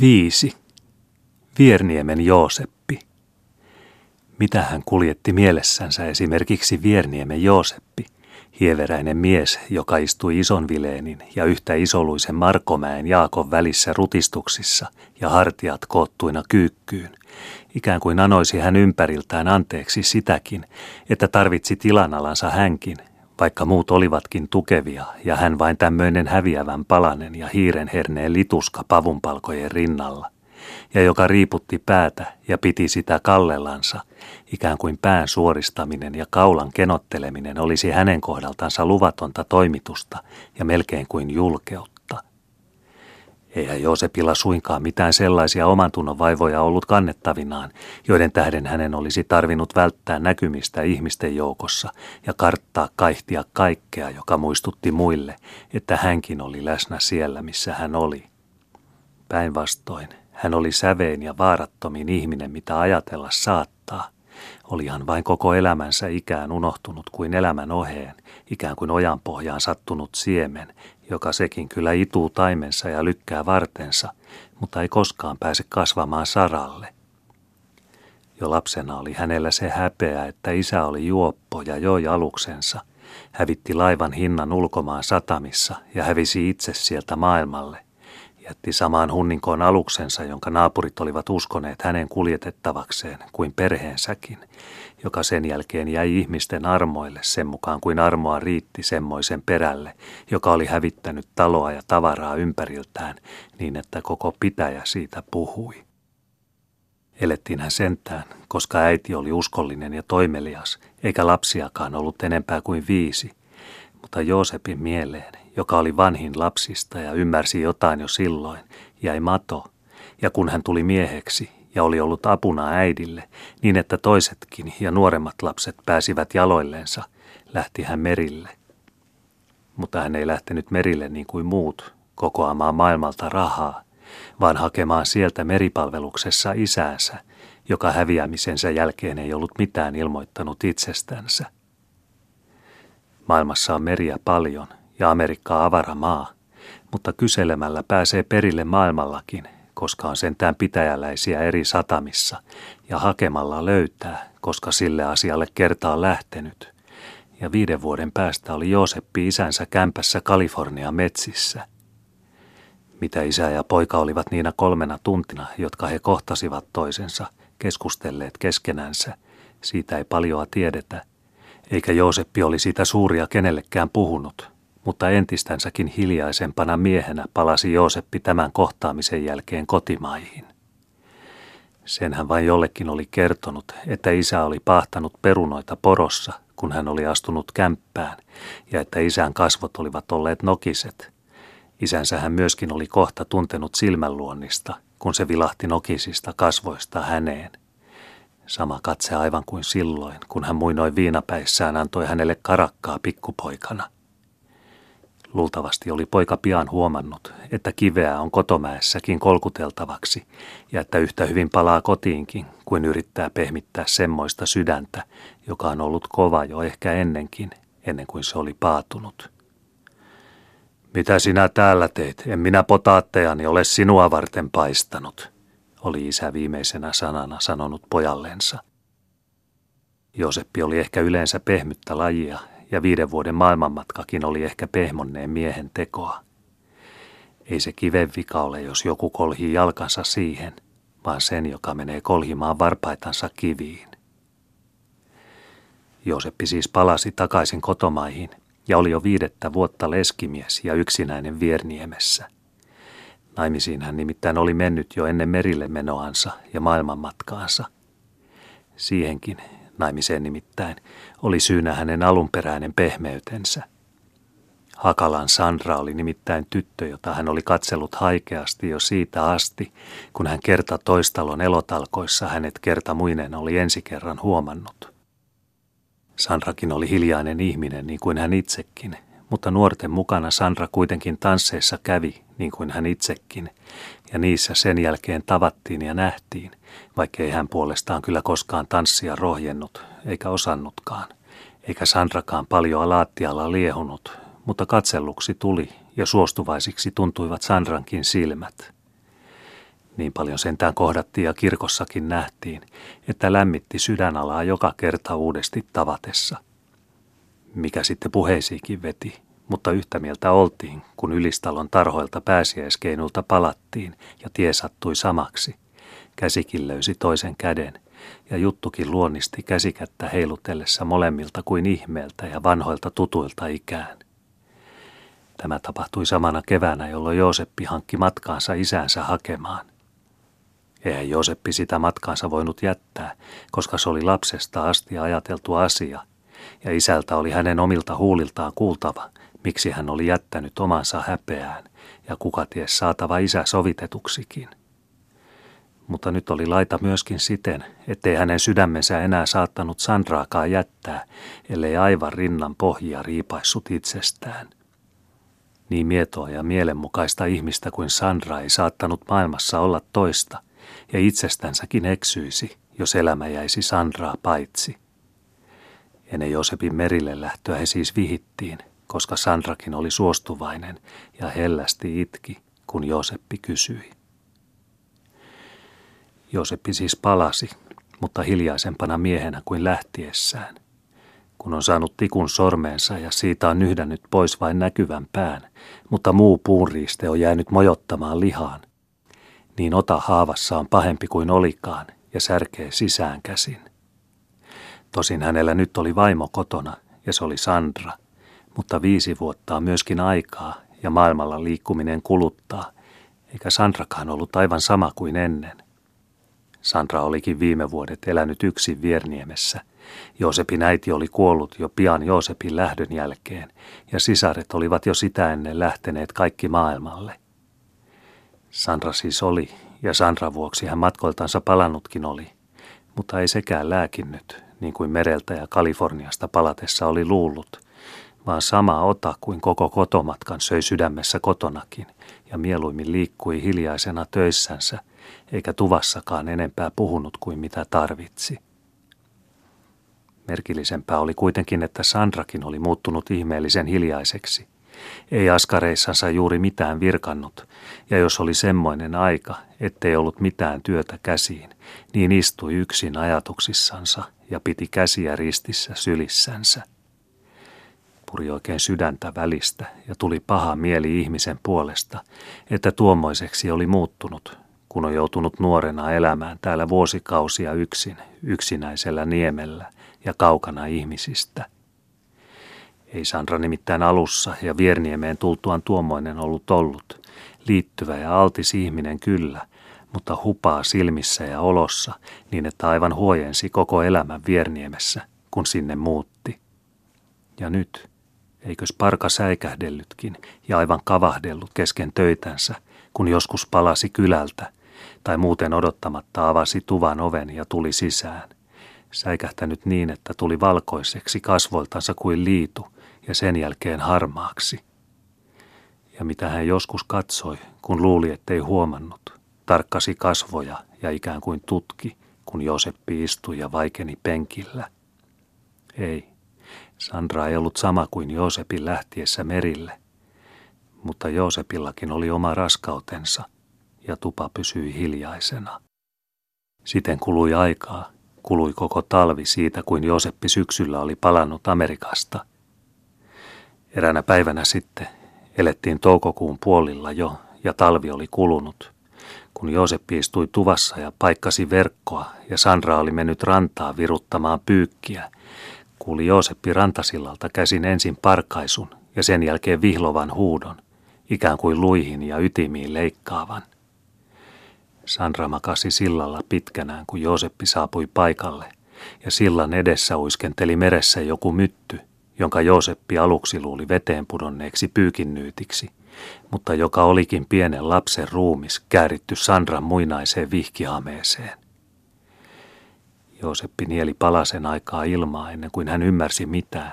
Viisi. Vierniemen Jooseppi. Mitä hän kuljetti mielessänsä esimerkiksi Vierniemen Jooseppi, hieveräinen mies, joka istui ison vileenin ja yhtä isoluisen Markomäen Jaakon välissä rutistuksissa ja hartiat koottuina kyykkyyn, ikään kuin anoisi hän ympäriltään anteeksi sitäkin, että tarvitsi tilanalansa hänkin, vaikka muut olivatkin tukevia ja hän vain tämmöinen häviävän palanen ja hiirenherneen lituska pavunpalkojen rinnalla, ja joka riiputti päätä ja piti sitä kallellansa, ikään kuin pään suoristaminen ja kaulan kenotteleminen olisi hänen kohdaltansa luvatonta toimitusta ja melkein kuin julkeutta. Eihän Joosepilla suinkaan mitään sellaisia oman tunnon vaivoja ollut kannettavinaan, joiden tähden hänen olisi tarvinnut välttää näkymistä ihmisten joukossa ja karttaa kaihtia kaikkea, joka muistutti muille, että hänkin oli läsnä siellä, missä hän oli. Päinvastoin, hän oli sävein ja vaarattomin ihminen, mitä ajatella saattaa. Olihan vain koko elämänsä ikään unohtunut kuin elämän oheen, ikään kuin ojan pohjaan sattunut siemen, joka sekin kyllä ituu taimensa ja lykkää vartensa, mutta ei koskaan pääse kasvamaan saralle. Jo lapsena oli hänellä se häpeä, että isä oli juoppo ja joi aluksensa, hävitti laivan hinnan ulkomaan satamissa ja hävisi itse sieltä maailmalle. Jätti samaan hunninkoon aluksensa, jonka naapurit olivat uskoneet hänen kuljetettavakseen kuin perheensäkin, joka sen jälkeen jäi ihmisten armoille sen mukaan kuin armoa riitti semmoisen perälle, joka oli hävittänyt taloa ja tavaraa ympäriltään niin, että koko pitäjä siitä puhui. Elettiin hän sentään, koska äiti oli uskollinen ja toimelias, eikä lapsiakaan ollut enempää kuin viisi, mutta Joosepin mieleen, joka oli vanhin lapsista ja ymmärsi jotain jo silloin, jäi mato, ja kun hän tuli mieheksi, ja oli ollut apuna äidille, niin että toisetkin ja nuoremmat lapset pääsivät jaloilleensa, lähti hän merille. Mutta hän ei lähtenyt merille niin kuin muut, kokoamaan maailmalta rahaa, vaan hakemaan sieltä meripalveluksessa isäänsä, joka häviämisensä jälkeen ei ollut mitään ilmoittanut itsestänsä. Maailmassa on meriä paljon ja Amerikka avara maa, mutta kyselemällä pääsee perille maailmallakin, koska on sentään pitäjäläisiä eri satamissa, ja hakemalla löytää, koska sille asialle kertaa lähtenyt. Ja viiden vuoden päästä oli Jooseppi isänsä kämpässä Kalifornian metsissä. Mitä isä ja poika olivat niinä kolmena tuntina, jotka he kohtasivat toisensa, keskustelleet keskenänsä, siitä ei paljoa tiedetä, eikä Jooseppi oli siitä suuria kenellekään puhunut – mutta entistänsäkin hiljaisempana miehenä palasi Jooseppi tämän kohtaamisen jälkeen kotimaihin. Sen hän vain jollekin oli kertonut, että isä oli pahtanut perunoita porossa, kun hän oli astunut kämppään, ja että isän kasvot olivat olleet nokiset. Isänsä hän myöskin oli kohta tuntenut silmänluonnista, kun se vilahti nokisista kasvoista häneen. Sama katse aivan kuin silloin, kun hän muinoin viinapäissään antoi hänelle karakkaa pikkupoikana – Luultavasti oli poika pian huomannut, että kiveä on kotomäessäkin kolkuteltavaksi ja että yhtä hyvin palaa kotiinkin, kuin yrittää pehmittää semmoista sydäntä, joka on ollut kova jo ehkä ennenkin, ennen kuin se oli paatunut. Mitä sinä täällä teet? En minä potaatteani ole sinua varten paistanut, oli isä viimeisenä sanana sanonut pojallensa. Joseppi oli ehkä yleensä pehmyttä lajia ja viiden vuoden maailmanmatkakin oli ehkä pehmonneen miehen tekoa. Ei se kiven vika ole, jos joku kolhii jalkansa siihen, vaan sen, joka menee kolhimaan varpaitansa kiviin. Jooseppi siis palasi takaisin kotomaihin ja oli jo viidettä vuotta leskimies ja yksinäinen Vierniemessä. Naimisiin hän nimittäin oli mennyt jo ennen merille menoansa ja maailmanmatkaansa. Siihenkin naimiseen nimittäin, oli syynä hänen alunperäinen pehmeytensä. Hakalan Sandra oli nimittäin tyttö, jota hän oli katsellut haikeasti jo siitä asti, kun hän kerta toistalon elotalkoissa hänet kerta muinen oli ensi kerran huomannut. Sandrakin oli hiljainen ihminen niin kuin hän itsekin, mutta nuorten mukana Sandra kuitenkin tansseissa kävi niin kuin hän itsekin, ja niissä sen jälkeen tavattiin ja nähtiin, vaikkei hän puolestaan kyllä koskaan tanssia rohjennut, eikä osannutkaan, eikä Sandrakaan paljon laattialla liehunut, mutta katselluksi tuli ja suostuvaisiksi tuntuivat Sandrankin silmät. Niin paljon sentään kohdattiin ja kirkossakin nähtiin, että lämmitti sydänalaa joka kerta uudesti tavatessa. Mikä sitten puheisiikin veti, mutta yhtä mieltä oltiin, kun Ylistalon tarhoilta pääsiäiskeinulta palattiin ja tie sattui samaksi. Käsikin löysi toisen käden ja juttukin luonnisti käsikättä heilutellessa molemmilta kuin ihmeeltä ja vanhoilta tutuilta ikään. Tämä tapahtui samana keväänä, jolloin Jooseppi hankki matkaansa isänsä hakemaan. Eihän Jooseppi sitä matkaansa voinut jättää, koska se oli lapsesta asti ajateltu asia, ja isältä oli hänen omilta huuliltaan kuultava, miksi hän oli jättänyt omansa häpeään, ja kuka ties saatava isä sovitetuksikin. Mutta nyt oli laita myöskin siten, ettei hänen sydämensä enää saattanut Sandraakaan jättää, ellei aivan rinnan pohjia riipaissut itsestään. Niin mietoa ja mielenmukaista ihmistä kuin Sandra ei saattanut maailmassa olla toista, ja itsestänsäkin eksyisi, jos elämä jäisi Sandraa paitsi. Ennen Josepin merille lähtöä he siis vihittiin, koska Sandrakin oli suostuvainen ja hellästi itki, kun Joseppi kysyi. Joseppi siis palasi, mutta hiljaisempana miehenä kuin lähtiessään. Kun on saanut tikun sormeensa ja siitä on nyhdännyt pois vain näkyvän pään, mutta muu puunriiste on jäänyt mojottamaan lihaan, niin ota haavassa on pahempi kuin olikaan ja särkee sisään käsin. Tosin hänellä nyt oli vaimo kotona ja se oli Sandra, mutta viisi vuotta on myöskin aikaa ja maailmalla liikkuminen kuluttaa, eikä Sandrakaan ollut aivan sama kuin ennen. Sandra olikin viime vuodet elänyt yksin Vierniemessä. Joosepin äiti oli kuollut jo pian Joosepin lähdön jälkeen, ja sisaret olivat jo sitä ennen lähteneet kaikki maailmalle. Sandra siis oli, ja Sandra vuoksi hän matkoiltansa palannutkin oli, mutta ei sekään lääkinnyt, niin kuin mereltä ja Kaliforniasta palatessa oli luullut, vaan sama ota kuin koko kotomatkan söi sydämessä kotonakin, ja mieluimmin liikkui hiljaisena töissänsä – eikä tuvassakaan enempää puhunut kuin mitä tarvitsi. Merkillisempää oli kuitenkin, että Sandrakin oli muuttunut ihmeellisen hiljaiseksi. Ei askareissansa juuri mitään virkannut, ja jos oli semmoinen aika, ettei ollut mitään työtä käsiin, niin istui yksin ajatuksissansa ja piti käsiä ristissä sylissänsä. Puri oikein sydäntä välistä ja tuli paha mieli ihmisen puolesta, että tuommoiseksi oli muuttunut, kun on joutunut nuorena elämään täällä vuosikausia yksin, yksinäisellä niemellä ja kaukana ihmisistä. Ei Sandra nimittäin alussa ja Vierniemeen tultuaan tuommoinen ollut ollut, liittyvä ja altis ihminen kyllä, mutta hupaa silmissä ja olossa niin, että aivan huojensi koko elämän Vierniemessä, kun sinne muutti. Ja nyt, eikös parka säikähdellytkin ja aivan kavahdellut kesken töitänsä, kun joskus palasi kylältä tai muuten odottamatta avasi tuvan oven ja tuli sisään. Säikähtänyt niin, että tuli valkoiseksi kasvoiltansa kuin liitu ja sen jälkeen harmaaksi. Ja mitä hän joskus katsoi, kun luuli, ettei huomannut, tarkkasi kasvoja ja ikään kuin tutki, kun Joseppi istui ja vaikeni penkillä. Ei, Sandra ei ollut sama kuin Joosepin lähtiessä merille, mutta Joosepillakin oli oma raskautensa – ja tupa pysyi hiljaisena. Siten kului aikaa, kului koko talvi siitä, kuin Joseppi syksyllä oli palannut Amerikasta. Eräänä päivänä sitten elettiin toukokuun puolilla jo ja talvi oli kulunut. Kun Joseppi istui tuvassa ja paikkasi verkkoa ja Sandra oli mennyt rantaa viruttamaan pyykkiä, kuuli Joseppi rantasillalta käsin ensin parkaisun ja sen jälkeen vihlovan huudon, ikään kuin luihin ja ytimiin leikkaavan – Sandra makasi sillalla pitkänään, kun Jooseppi saapui paikalle, ja sillan edessä uiskenteli meressä joku mytty, jonka Jooseppi aluksi luuli veteen pudonneeksi pyykinnyytiksi, mutta joka olikin pienen lapsen ruumis kääritty Sandran muinaiseen vihkihameeseen. Jooseppi nieli palasen aikaa ilmaa ennen kuin hän ymmärsi mitään,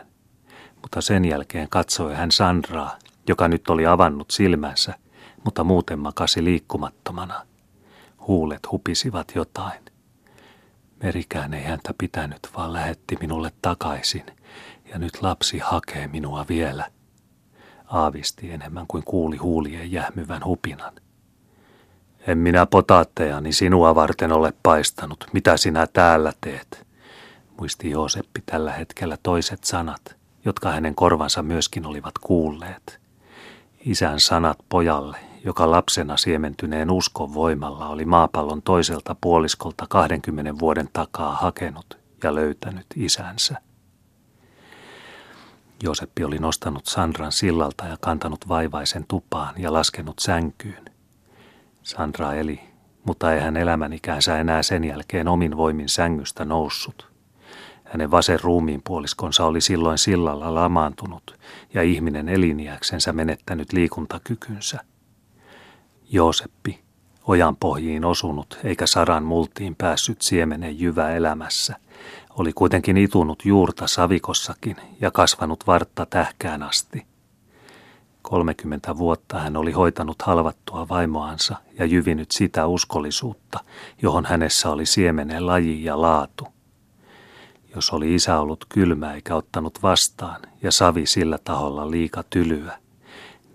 mutta sen jälkeen katsoi hän Sandraa, joka nyt oli avannut silmänsä, mutta muuten makasi liikkumattomana – Huulet hupisivat jotain. Merikään ei häntä pitänyt, vaan lähetti minulle takaisin, ja nyt lapsi hakee minua vielä. Aavisti enemmän kuin kuuli huulien jähmyvän hupinan. En minä potaattejani sinua varten ole paistanut. Mitä sinä täällä teet? Muisti Jooseppi tällä hetkellä toiset sanat, jotka hänen korvansa myöskin olivat kuulleet. Isän sanat pojalle, joka lapsena siementyneen uskon voimalla oli maapallon toiselta puoliskolta 20 vuoden takaa hakenut ja löytänyt isänsä. Joseppi oli nostanut Sandran sillalta ja kantanut vaivaisen tupaan ja laskenut sänkyyn. Sandra eli, mutta ei hän elämänikäänsä enää sen jälkeen omin voimin sängystä noussut. Hänen vasen ruumiin puoliskonsa oli silloin sillalla lamaantunut ja ihminen eliniäksensä menettänyt liikuntakykynsä. Jooseppi, ojan pohjiin osunut eikä saran multiin päässyt siemenen jyvä elämässä, oli kuitenkin itunut juurta savikossakin ja kasvanut vartta tähkään asti. 30 vuotta hän oli hoitanut halvattua vaimoansa ja jyvinyt sitä uskollisuutta, johon hänessä oli siemenen laji ja laatu. Jos oli isä ollut kylmä eikä ottanut vastaan ja savi sillä taholla liika tylyä,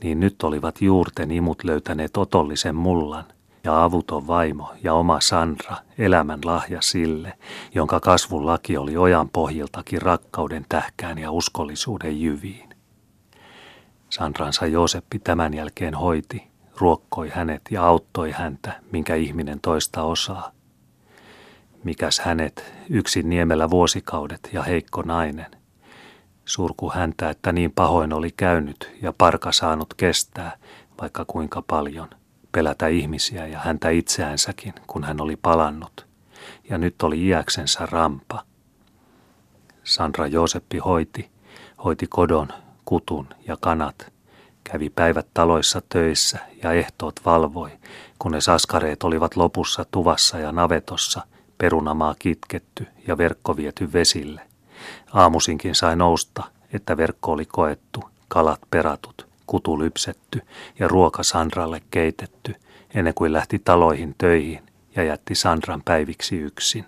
niin nyt olivat juurten imut löytäneet otollisen mullan ja avuton vaimo ja oma Sandra elämän lahja sille, jonka kasvun laki oli ojan pohjiltakin rakkauden tähkään ja uskollisuuden jyviin. Sandransa Jooseppi tämän jälkeen hoiti, ruokkoi hänet ja auttoi häntä, minkä ihminen toista osaa. Mikäs hänet, yksin niemellä vuosikaudet ja heikko nainen. Surku häntä, että niin pahoin oli käynyt ja parka saanut kestää, vaikka kuinka paljon – pelätä ihmisiä ja häntä itseänsäkin, kun hän oli palannut, ja nyt oli iäksensä rampa. Sandra Jooseppi hoiti, hoiti kodon, kutun ja kanat, kävi päivät taloissa töissä ja ehtoot valvoi, kunnes askareet olivat lopussa tuvassa ja navetossa, perunamaa kitketty ja verkko viety vesille. Aamusinkin sai nousta, että verkko oli koettu, kalat peratut, kutu lypsetty ja ruoka Sandralle keitetty, ennen kuin lähti taloihin töihin ja jätti Sandran päiviksi yksin.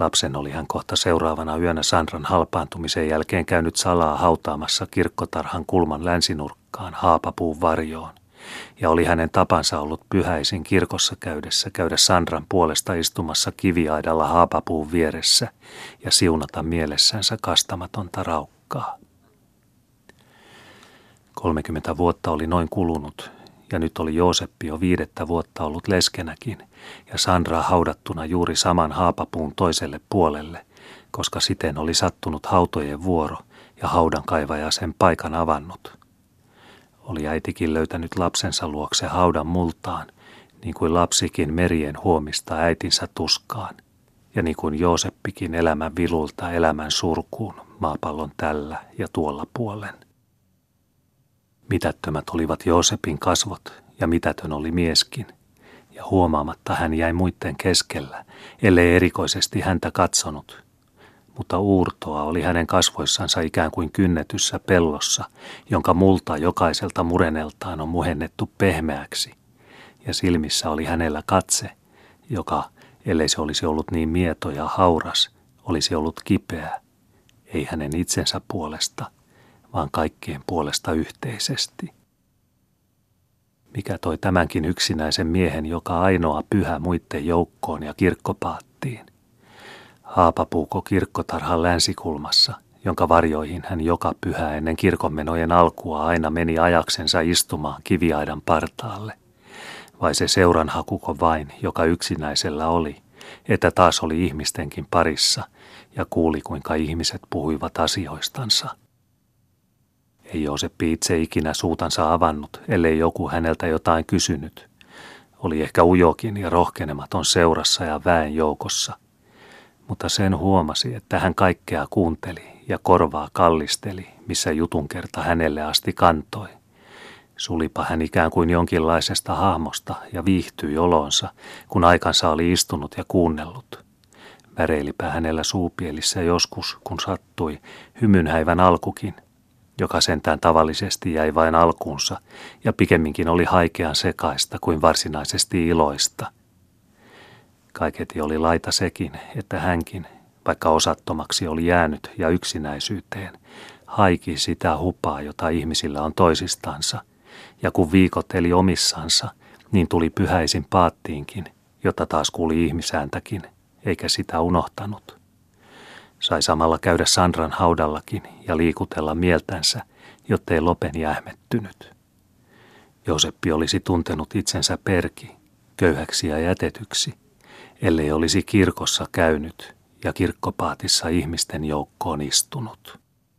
Lapsen oli hän kohta seuraavana yönä Sandran halpaantumisen jälkeen käynyt salaa hautaamassa kirkkotarhan kulman länsinurkkaan haapapuun varjoon, ja oli hänen tapansa ollut pyhäisin kirkossa käydessä käydä Sandran puolesta istumassa kiviaidalla haapapuun vieressä ja siunata mielessänsä kastamatonta raukkaa. 30 vuotta oli noin kulunut, ja nyt oli Jooseppi jo viidettä vuotta ollut leskenäkin, ja Sandra haudattuna juuri saman haapapuun toiselle puolelle, koska siten oli sattunut hautojen vuoro ja haudan kaivaja sen paikan avannut. Oli äitikin löytänyt lapsensa luokse haudan multaan, niin kuin lapsikin merien huomista äitinsä tuskaan, ja niin kuin Jooseppikin elämän vilulta elämän surkuun maapallon tällä ja tuolla puolen. Mitättömät olivat Joosepin kasvot ja mitätön oli mieskin, ja huomaamatta hän jäi muiden keskellä, ellei erikoisesti häntä katsonut. Mutta uurtoa oli hänen kasvoissansa ikään kuin kynnetyssä pellossa, jonka multa jokaiselta mureneltaan on muhennettu pehmeäksi, ja silmissä oli hänellä katse, joka, ellei se olisi ollut niin mieto ja hauras, olisi ollut kipeä, ei hänen itsensä puolesta – vaan kaikkien puolesta yhteisesti. Mikä toi tämänkin yksinäisen miehen joka ainoa pyhä muitten joukkoon ja kirkkopaattiin? Haapapuuko kirkkotarhan länsikulmassa, jonka varjoihin hän joka pyhä ennen kirkonmenojen alkua aina meni ajaksensa istumaan kiviaidan partaalle? Vai se seuranhakuko vain, joka yksinäisellä oli, että taas oli ihmistenkin parissa ja kuuli kuinka ihmiset puhuivat asioistansa – ei Jooseppi itse ikinä suutansa avannut, ellei joku häneltä jotain kysynyt. Oli ehkä ujokin ja rohkenematon seurassa ja väen joukossa. Mutta sen huomasi, että hän kaikkea kuunteli ja korvaa kallisteli, missä jutunkerta hänelle asti kantoi. Sulipa hän ikään kuin jonkinlaisesta hahmosta ja viihtyi olonsa, kun aikansa oli istunut ja kuunnellut. Väreilipä hänellä suupielissä joskus, kun sattui, hymynhäivän alkukin – joka sentään tavallisesti jäi vain alkuunsa ja pikemminkin oli haikean sekaista kuin varsinaisesti iloista. Kaiketi oli laita sekin, että hänkin, vaikka osattomaksi oli jäänyt ja yksinäisyyteen, haiki sitä hupaa, jota ihmisillä on toisistansa, ja kun viikot eli omissansa, Niin tuli pyhäisin paattiinkin, jotta taas kuuli ihmisääntäkin, eikä sitä unohtanut. Sai samalla käydä Sandran haudallakin ja liikutella mieltänsä, jottei lopen jähmettynyt. Joseppi olisi tuntenut itsensä perki, köyhäksi ja jätetyksi, ellei olisi kirkossa käynyt ja kirkkopaatissa ihmisten joukkoon istunut.